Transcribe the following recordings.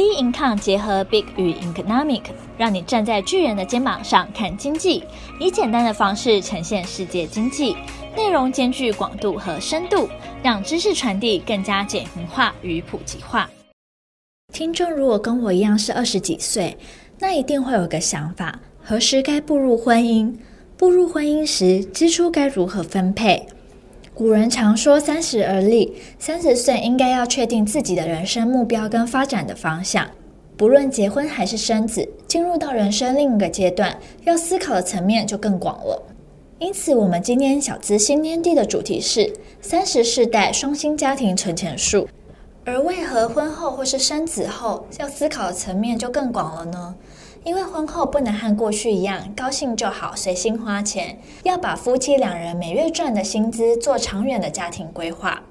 B Income 结合 Big 与 Economic，让你站在巨人的肩膀上看经济，以简单的方式呈现世界经济，内容兼具广度和深度，让知识传递更加简明化与普及化。听众如果跟我一样是二十几岁，那一定会有个想法：何时该步入婚姻？步入婚姻时，支出该如何分配？古人常说“三十而立”，三十岁应该要确定自己的人生目标跟发展的方向。不论结婚还是生子，进入到人生另一个阶段，要思考的层面就更广了。因此，我们今天小资新天地的主题是“三十世代双薪家庭存钱术”。而为何婚后或是生子后要思考的层面就更广了呢？因为婚后不能和过去一样高兴就好，随心花钱，要把夫妻两人每月赚的薪资做长远的家庭规划。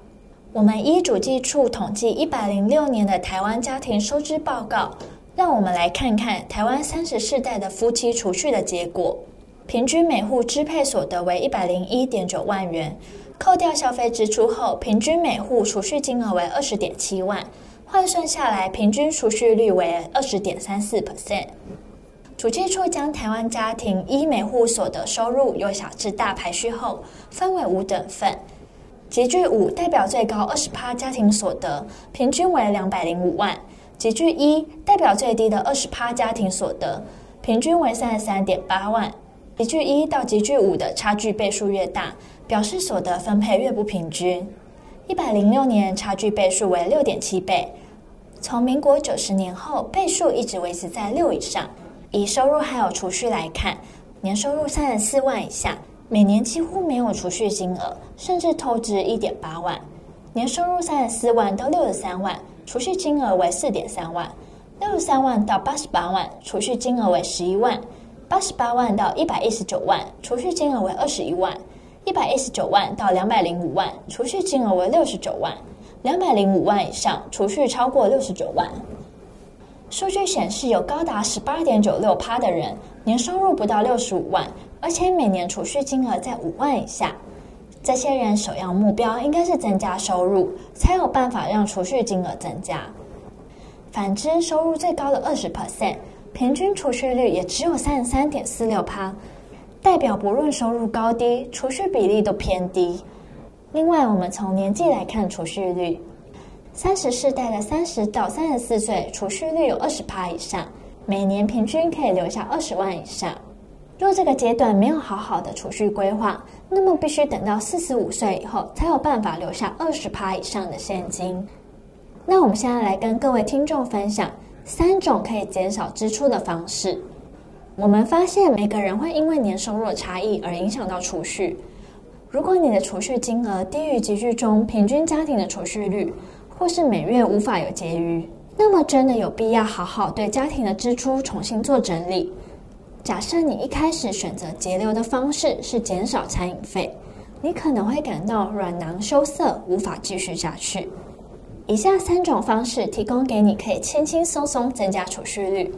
我们依主计处统计一百零六年的台湾家庭收支报告，让我们来看看台湾三十世代的夫妻储蓄的结果。平均每户支配所得为一百零一点九万元，扣掉消费支出后，平均每户储蓄金额为二十点七万。换算下来，平均储蓄率为二十点三四 percent。主计处将台湾家庭依每户所得收入由小至大排序后，分为五等份。级距五代表最高二十趴家庭所得，平均为两百零五万；级距一代表最低的二十趴家庭所得，平均为三十三点八万。级距一到级距五的差距倍数越大，表示所得分配越不平均。一百零六年差距倍数为六点七倍。从民国九十年后，倍数一直维持在六以上。以收入还有储蓄来看，年收入三十四万以下，每年几乎没有储蓄金额，甚至透支一点八万；年收入三十四万到六十三万，储蓄金额为四点三万；六十三万到八十八万，储蓄金额为十一万；八十八万到一百一十九万，储蓄金额为二十一万；一百一十九万到两百零五万，储蓄金额为六十九万。两百零五万以上，储蓄超过六十九万。数据显示，有高达十八点九六趴的人年收入不到六十五万，而且每年储蓄金额在五万以下。这些人首要目标应该是增加收入，才有办法让储蓄金额增加。反之，收入最高的二十 percent，平均储蓄率也只有三十三点四六趴，代表不论收入高低，储蓄比例都偏低。另外，我们从年纪来看储蓄率，三十世代的三十到三十四岁储蓄率有二十趴以上，每年平均可以留下二十万以上。若这个阶段没有好好的储蓄规划，那么必须等到四十五岁以后才有办法留下二十趴以上的现金。那我们现在来跟各位听众分享三种可以减少支出的方式。我们发现每个人会因为年收入的差异而影响到储蓄。如果你的储蓄金额低于集聚中平均家庭的储蓄率，或是每月无法有结余，那么真的有必要好好对家庭的支出重新做整理。假设你一开始选择节流的方式是减少餐饮费，你可能会感到软囊羞涩，无法继续下去。以下三种方式提供给你，可以轻轻松松增加储蓄率。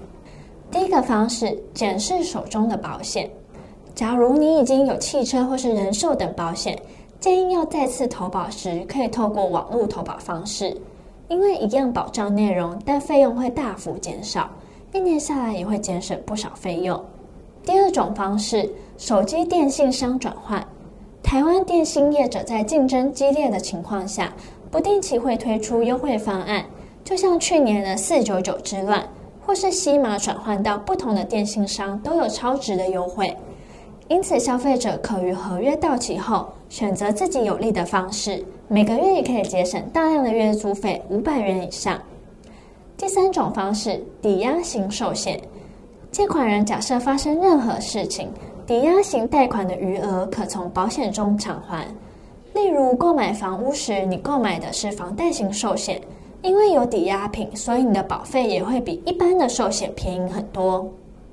第一个方式，检视手中的保险。假如你已经有汽车或是人寿等保险，建议要再次投保时，可以透过网络投保方式，因为一样保障内容，但费用会大幅减少，一年下来也会节省不少费用。第二种方式，手机电信商转换。台湾电信业者在竞争激烈的情况下，不定期会推出优惠方案，就像去年的四九九之乱，或是西马转换到不同的电信商，都有超值的优惠。因此，消费者可于合约到期后选择自己有利的方式，每个月也可以节省大量的月租费五百元以上。第三种方式，抵押型寿险，借款人假设发生任何事情，抵押型贷款的余额可从保险中偿还。例如，购买房屋时，你购买的是房贷型寿险，因为有抵押品，所以你的保费也会比一般的寿险便宜很多。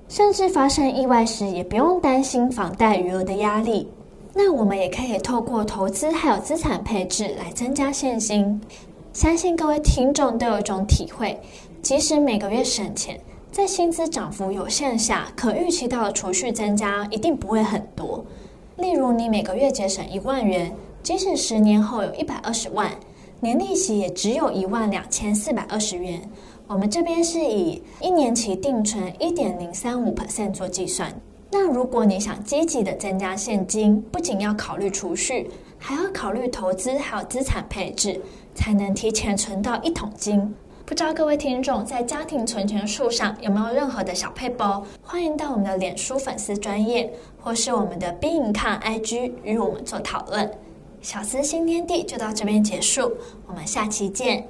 甚至发生意外时，也不用担心房贷余额的压力。那我们也可以透过投资还有资产配置来增加现金。相信各位听众都有一种体会：即使每个月省钱，在薪资涨幅有限下，可预期到的储蓄增加一定不会很多。例如，你每个月节省一万元，即使十年后有一百二十万，年利息也只有一万两千四百二十元。我们这边是以一年期定存一点零三五 percent 做计算。那如果你想积极的增加现金，不仅要考虑储蓄，还要考虑投资，还有资产配置，才能提前存到一桶金。不知道各位听众在家庭存钱术上有没有任何的小撇步？欢迎到我们的脸书粉丝专业，或是我们的 bin con IG 与我们做讨论。小资新天地就到这边结束，我们下期见。